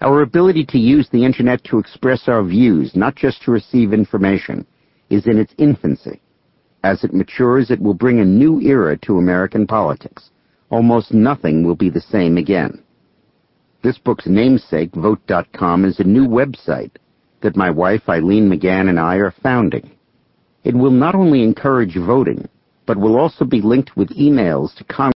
Our ability to use the Internet to express our views, not just to receive information, is in its infancy. As it matures, it will bring a new era to American politics. Almost nothing will be the same again. This book's namesake, Vote.com, is a new website that my wife Eileen McGann and I are founding. It will not only encourage voting, but will also be linked with emails to Congress